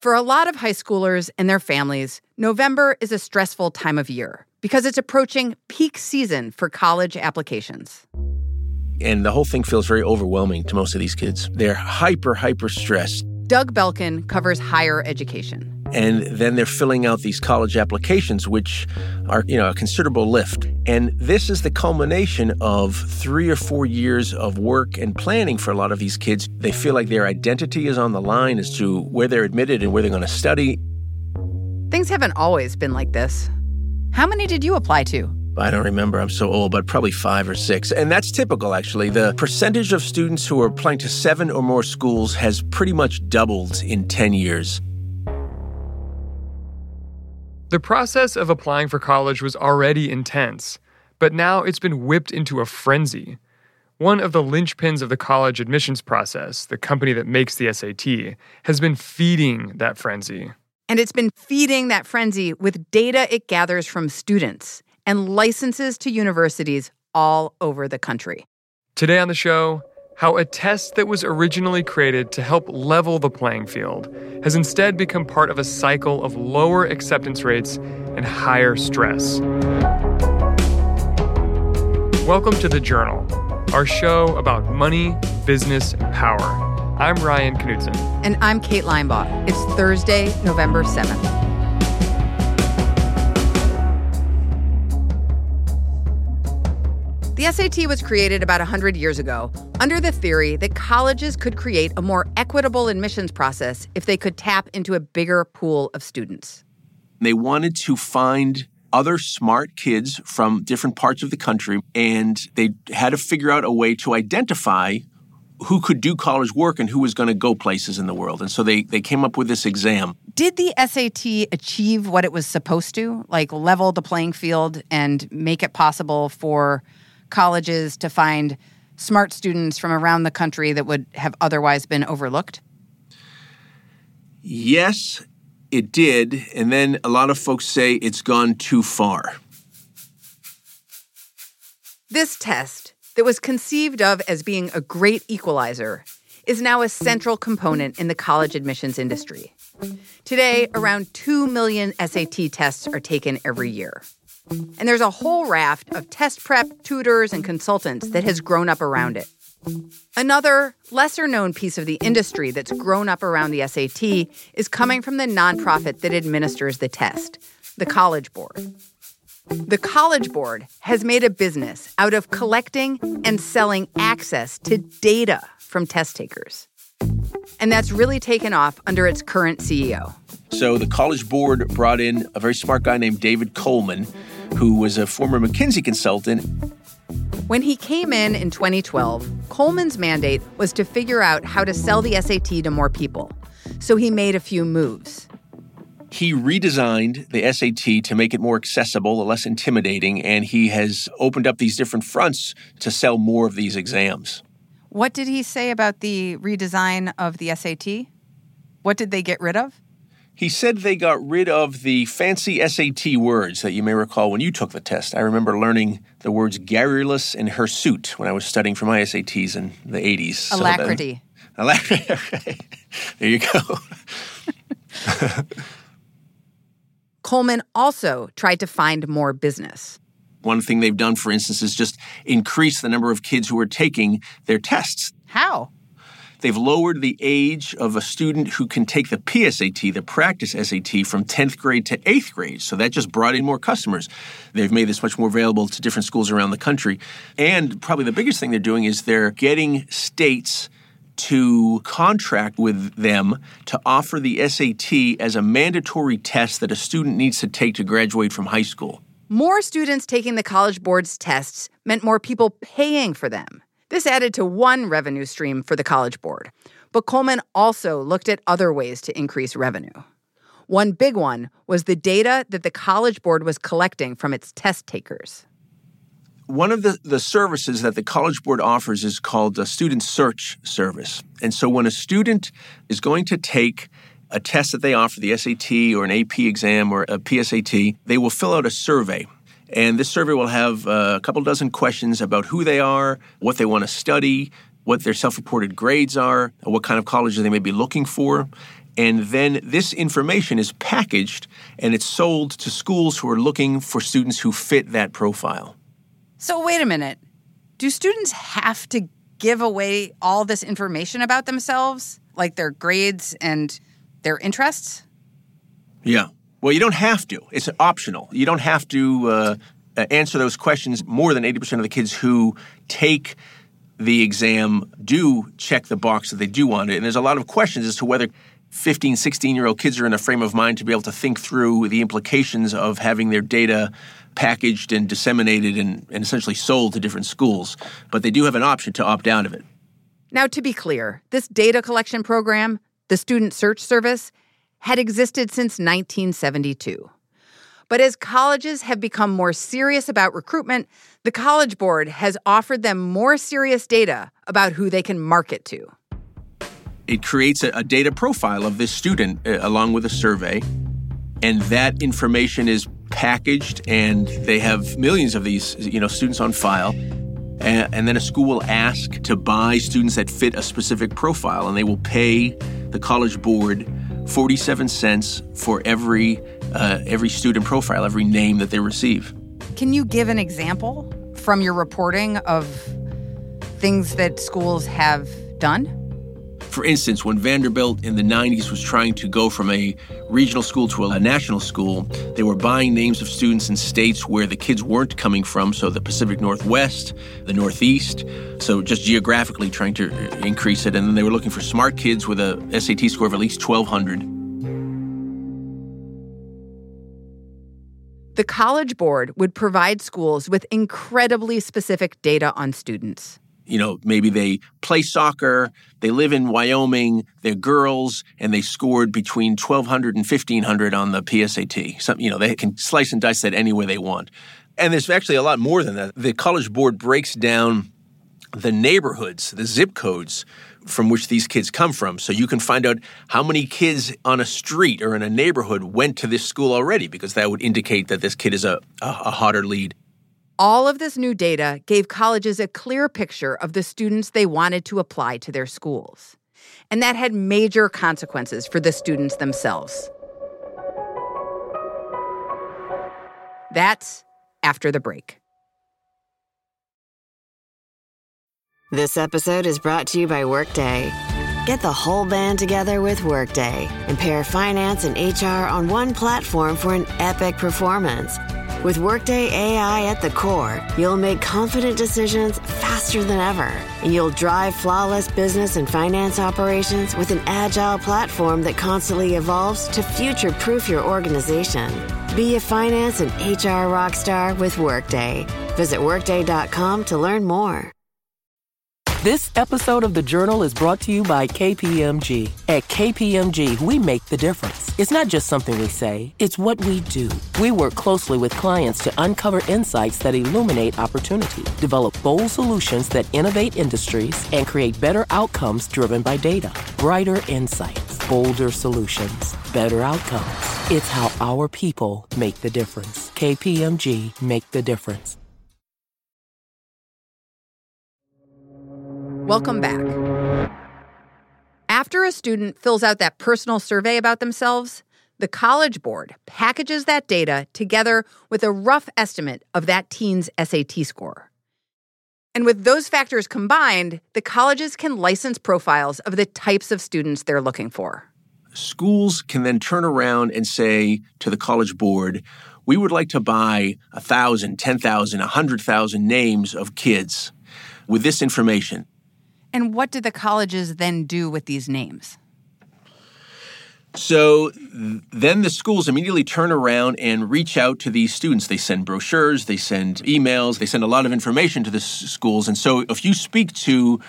For a lot of high schoolers and their families, November is a stressful time of year because it's approaching peak season for college applications. And the whole thing feels very overwhelming to most of these kids. They're hyper, hyper stressed. Doug Belkin covers higher education. And then they're filling out these college applications, which are, you know, a considerable lift. And this is the culmination of three or four years of work and planning for a lot of these kids. They feel like their identity is on the line as to where they're admitted and where they're going to study. Things haven't always been like this. How many did you apply to? I don't remember, I'm so old, but probably five or six. And that's typical, actually. The percentage of students who are applying to seven or more schools has pretty much doubled in 10 years. The process of applying for college was already intense, but now it's been whipped into a frenzy. One of the linchpins of the college admissions process, the company that makes the SAT, has been feeding that frenzy. And it's been feeding that frenzy with data it gathers from students and licenses to universities all over the country. Today on the show, how a test that was originally created to help level the playing field has instead become part of a cycle of lower acceptance rates and higher stress. Welcome to The Journal, our show about money, business, and power. I'm Ryan Knutson. And I'm Kate Linebaugh. It's Thursday, November 7th. The SAT was created about 100 years ago under the theory that colleges could create a more equitable admissions process if they could tap into a bigger pool of students. They wanted to find other smart kids from different parts of the country, and they had to figure out a way to identify who could do college work and who was going to go places in the world. And so they, they came up with this exam. Did the SAT achieve what it was supposed to, like level the playing field and make it possible for colleges to find smart students from around the country that would have otherwise been overlooked? Yes, it did. And then a lot of folks say it's gone too far. This test, that was conceived of as being a great equalizer, is now a central component in the college admissions industry. Today, around 2 million SAT tests are taken every year. And there's a whole raft of test prep, tutors, and consultants that has grown up around it. Another, lesser known piece of the industry that's grown up around the SAT is coming from the nonprofit that administers the test, the College Board. The College Board has made a business out of collecting and selling access to data from test takers. And that's really taken off under its current CEO. So the College Board brought in a very smart guy named David Coleman who was a former McKinsey consultant. When he came in in 2012, Coleman's mandate was to figure out how to sell the SAT to more people. So he made a few moves. He redesigned the SAT to make it more accessible, less intimidating, and he has opened up these different fronts to sell more of these exams. What did he say about the redesign of the SAT? What did they get rid of? He said they got rid of the fancy SAT words that you may recall when you took the test. I remember learning the words garrulous and hirsute when I was studying for my SATs in the 80s. Alacrity. So alacrity. there you go. Coleman also tried to find more business. One thing they've done, for instance, is just increase the number of kids who are taking their tests. How? They've lowered the age of a student who can take the PSAT, the practice SAT, from 10th grade to 8th grade. So that just brought in more customers. They've made this much more available to different schools around the country. And probably the biggest thing they're doing is they're getting states to contract with them to offer the SAT as a mandatory test that a student needs to take to graduate from high school. More students taking the College Board's tests meant more people paying for them. This added to one revenue stream for the College Board. But Coleman also looked at other ways to increase revenue. One big one was the data that the College Board was collecting from its test takers. One of the, the services that the College Board offers is called a student search service. And so when a student is going to take a test that they offer, the SAT or an AP exam or a PSAT, they will fill out a survey. And this survey will have uh, a couple dozen questions about who they are, what they want to study, what their self reported grades are, what kind of colleges they may be looking for. And then this information is packaged and it's sold to schools who are looking for students who fit that profile. So, wait a minute. Do students have to give away all this information about themselves, like their grades and their interests? Yeah. Well, you don't have to. It's optional. You don't have to uh, answer those questions. More than 80% of the kids who take the exam do check the box that they do want it. And there's a lot of questions as to whether 15, 16 year old kids are in a frame of mind to be able to think through the implications of having their data packaged and disseminated and, and essentially sold to different schools. But they do have an option to opt out of it. Now, to be clear, this data collection program, the Student Search Service, had existed since 1972. But as colleges have become more serious about recruitment, the College Board has offered them more serious data about who they can market to. It creates a, a data profile of this student uh, along with a survey, and that information is packaged, and they have millions of these, you know, students on file. And, and then a school will ask to buy students that fit a specific profile, and they will pay the College Board 47 cents for every uh, every student profile, every name that they receive. Can you give an example from your reporting of things that schools have done? For instance, when Vanderbilt in the 90s was trying to go from a regional school to a national school, they were buying names of students in states where the kids weren't coming from, so the Pacific Northwest, the Northeast, so just geographically trying to uh, increase it. And then they were looking for smart kids with a SAT score of at least 1200. The College Board would provide schools with incredibly specific data on students you know, maybe they play soccer, they live in Wyoming, they're girls, and they scored between 1,200 and 1,500 on the PSAT. Some, you know, they can slice and dice that any way they want. And there's actually a lot more than that. The College Board breaks down the neighborhoods, the zip codes from which these kids come from. So you can find out how many kids on a street or in a neighborhood went to this school already, because that would indicate that this kid is a, a, a hotter lead. All of this new data gave colleges a clear picture of the students they wanted to apply to their schools. And that had major consequences for the students themselves. That's after the break. This episode is brought to you by Workday. Get the whole band together with Workday and pair finance and HR on one platform for an epic performance. With Workday AI at the core, you'll make confident decisions faster than ever, and you'll drive flawless business and finance operations with an agile platform that constantly evolves to future proof your organization. Be a finance and HR rockstar with Workday. Visit Workday.com to learn more. This episode of The Journal is brought to you by KPMG. At KPMG, we make the difference. It's not just something we say, it's what we do. We work closely with clients to uncover insights that illuminate opportunity, develop bold solutions that innovate industries, and create better outcomes driven by data. Brighter insights, bolder solutions, better outcomes. It's how our people make the difference. KPMG make the difference. Welcome back. After a student fills out that personal survey about themselves, the College Board packages that data together with a rough estimate of that teen's SAT score. And with those factors combined, the colleges can license profiles of the types of students they're looking for. Schools can then turn around and say to the College Board, we would like to buy 1,000, 10,000, 100,000 names of kids with this information. And what did the colleges then do with these names? So then the schools immediately turn around and reach out to these students. They send brochures, they send emails, they send a lot of information to the schools. And so if you speak to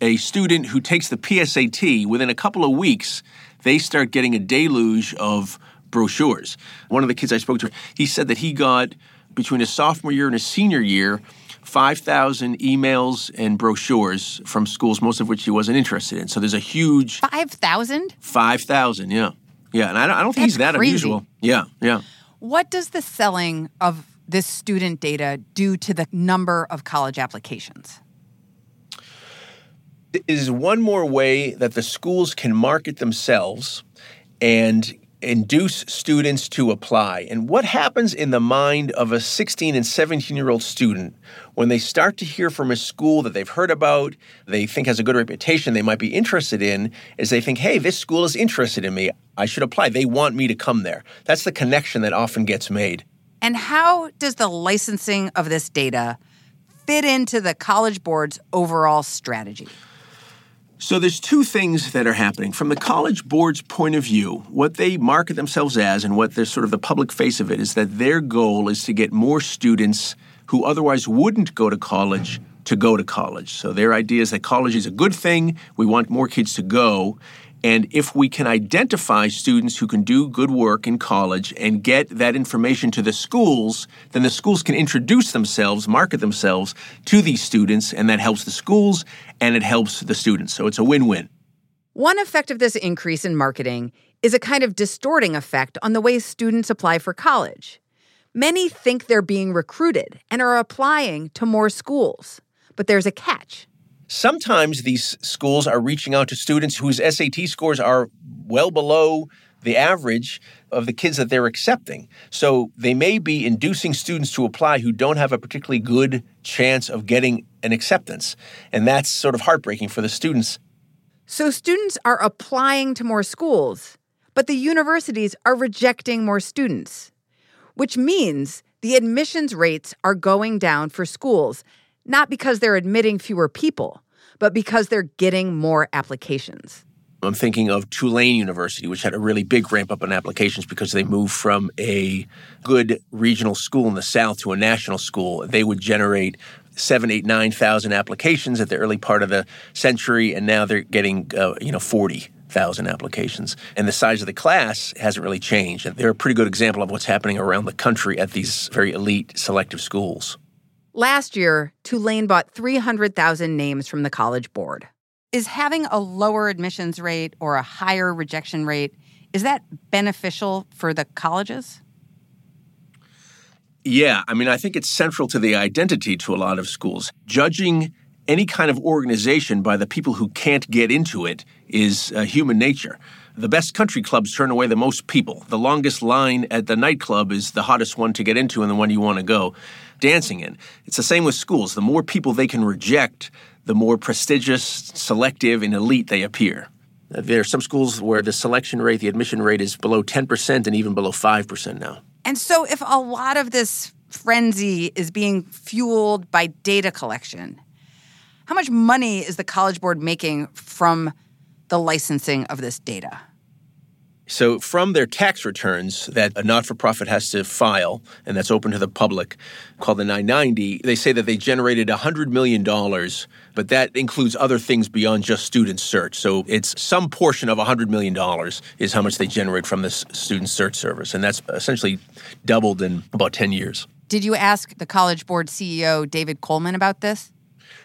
a student who takes the PSAT, within a couple of weeks, they start getting a deluge of brochures. One of the kids I spoke to, he said that he got between his sophomore year and his senior year 5,000 emails and brochures from schools, most of which he wasn't interested in. So there's a huge 5,000? 5,000, yeah. Yeah, and I don't, I don't think That's he's that crazy. unusual. Yeah, yeah. What does the selling of this student data do to the number of college applications? is one more way that the schools can market themselves and induce students to apply. And what happens in the mind of a 16 and 17 year old student when they start to hear from a school that they've heard about, they think has a good reputation, they might be interested in, is they think, hey, this school is interested in me. I should apply. They want me to come there. That's the connection that often gets made. And how does the licensing of this data fit into the College Board's overall strategy? So there's two things that are happening. From the College Board's point of view, what they market themselves as and what they're sort of the public face of it is that their goal is to get more students who otherwise wouldn't go to college to go to college. So their idea is that college is a good thing. We want more kids to go. And if we can identify students who can do good work in college and get that information to the schools, then the schools can introduce themselves, market themselves to these students, and that helps the schools and it helps the students. So it's a win win. One effect of this increase in marketing is a kind of distorting effect on the way students apply for college. Many think they're being recruited and are applying to more schools, but there's a catch. Sometimes these schools are reaching out to students whose SAT scores are well below the average of the kids that they're accepting. So they may be inducing students to apply who don't have a particularly good chance of getting an acceptance. And that's sort of heartbreaking for the students. So students are applying to more schools, but the universities are rejecting more students, which means the admissions rates are going down for schools, not because they're admitting fewer people, but because they're getting more applications. I'm thinking of Tulane University, which had a really big ramp up in applications because they moved from a good regional school in the South to a national school. They would generate seven, eight, nine thousand applications at the early part of the century, and now they're getting uh, you know forty thousand applications. And the size of the class hasn't really changed. And they're a pretty good example of what's happening around the country at these very elite selective schools. Last year, Tulane bought 300,000 names from the College Board. Is having a lower admissions rate or a higher rejection rate is that beneficial for the colleges? Yeah, I mean, I think it's central to the identity to a lot of schools. Judging any kind of organization by the people who can't get into it is uh, human nature. The best country clubs turn away the most people. The longest line at the nightclub is the hottest one to get into and the one you want to go dancing in. It's the same with schools. The more people they can reject, the more prestigious, selective, and elite they appear. Uh, there are some schools where the selection rate, the admission rate is below 10% and even below 5% now. And so, if a lot of this frenzy is being fueled by data collection, how much money is the College Board making from the licensing of this data? So, from their tax returns that a not for profit has to file, and that's open to the public, called the 990, they say that they generated $100 million, but that includes other things beyond just student search. So, it's some portion of $100 million is how much they generate from this student search service. And that's essentially doubled in about 10 years. Did you ask the College Board CEO, David Coleman, about this?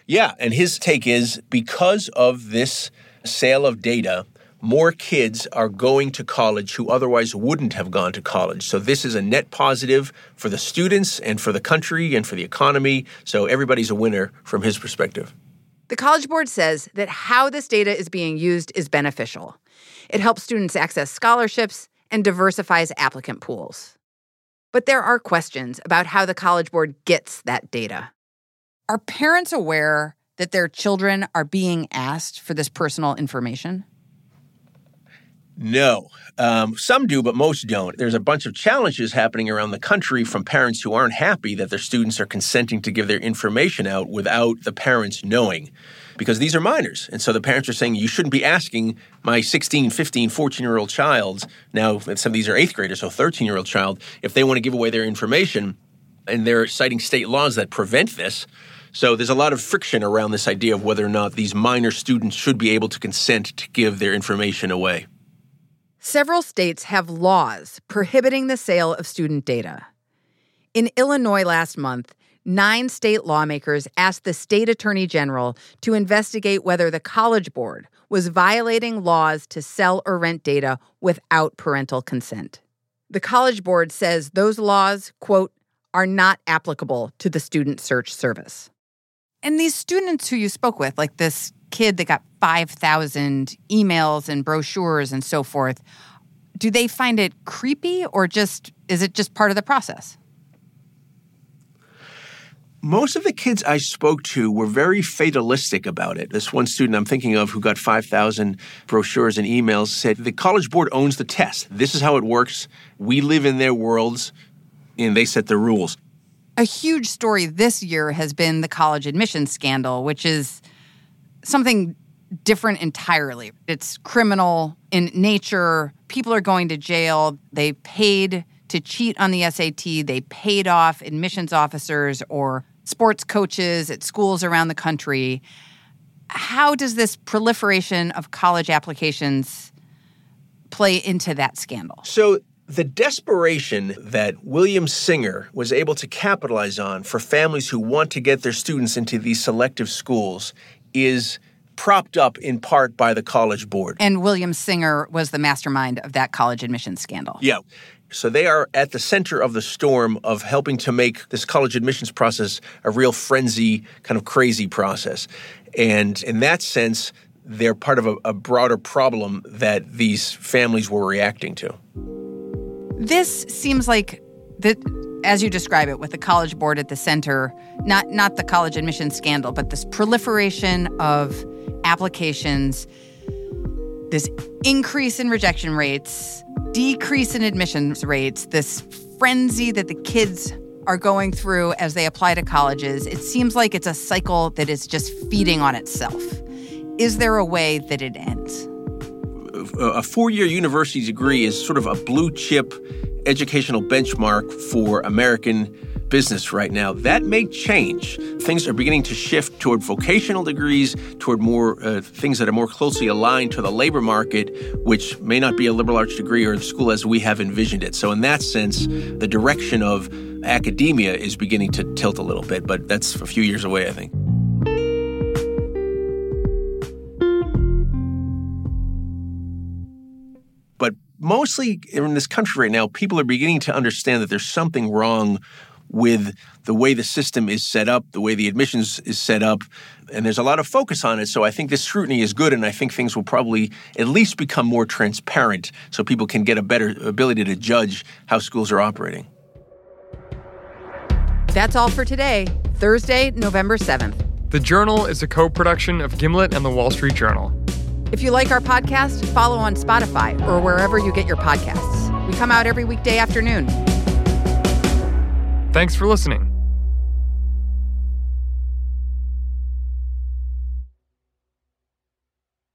Yeah, and his take is because of this sale of data, more kids are going to college who otherwise wouldn't have gone to college. So this is a net positive for the students and for the country and for the economy. So everybody's a winner from his perspective. The College Board says that how this data is being used is beneficial. It helps students access scholarships and diversifies applicant pools. But there are questions about how the College Board gets that data. Are parents aware that their children are being asked for this personal information? No. Um, some do, but most don't. There's a bunch of challenges happening around the country from parents who aren't happy that their students are consenting to give their information out without the parents knowing because these are minors. And so the parents are saying, you shouldn't be asking my 16, 15, 14 year old child, now some of these are eighth graders, so 13 year old child, if they want to give away their information. And they're citing state laws that prevent this. So there's a lot of friction around this idea of whether or not these minor students should be able to consent to give their information away. Several states have laws prohibiting the sale of student data. In Illinois last month, nine state lawmakers asked the state attorney general to investigate whether the College Board was violating laws to sell or rent data without parental consent. The College Board says those laws, quote, are not applicable to the Student Search Service. And these students who you spoke with, like this kid that got 5,000 emails and brochures and so forth, do they find it creepy or just is it just part of the process? Most of the kids I spoke to were very fatalistic about it. This one student I'm thinking of who got 5,000 brochures and emails said, The College Board owns the test. This is how it works. We live in their worlds, and they set the rules. A huge story this year has been the college admissions scandal, which is something different entirely. It's criminal in nature. People are going to jail. They paid to cheat on the SAT. They paid off admissions officers or sports coaches at schools around the country. How does this proliferation of college applications play into that scandal? So, the desperation that William Singer was able to capitalize on for families who want to get their students into these selective schools is propped up in part by the College Board. And William Singer was the mastermind of that college admissions scandal. Yeah. So they are at the center of the storm of helping to make this college admissions process a real frenzy, kind of crazy process. And in that sense, they're part of a, a broader problem that these families were reacting to. This seems like that as you describe it with the college board at the center, not not the college admissions scandal, but this proliferation of applications, this increase in rejection rates, decrease in admissions rates, this frenzy that the kids are going through as they apply to colleges, it seems like it's a cycle that is just feeding on itself. Is there a way that it ends? A four year university degree is sort of a blue chip educational benchmark for American business right now. That may change. Things are beginning to shift toward vocational degrees, toward more uh, things that are more closely aligned to the labor market, which may not be a liberal arts degree or school as we have envisioned it. So, in that sense, the direction of academia is beginning to tilt a little bit, but that's a few years away, I think. Mostly in this country right now, people are beginning to understand that there's something wrong with the way the system is set up, the way the admissions is set up, and there's a lot of focus on it. So I think this scrutiny is good, and I think things will probably at least become more transparent so people can get a better ability to judge how schools are operating. That's all for today, Thursday, November 7th. The Journal is a co production of Gimlet and the Wall Street Journal. If you like our podcast, follow on Spotify or wherever you get your podcasts. We come out every weekday afternoon. Thanks for listening.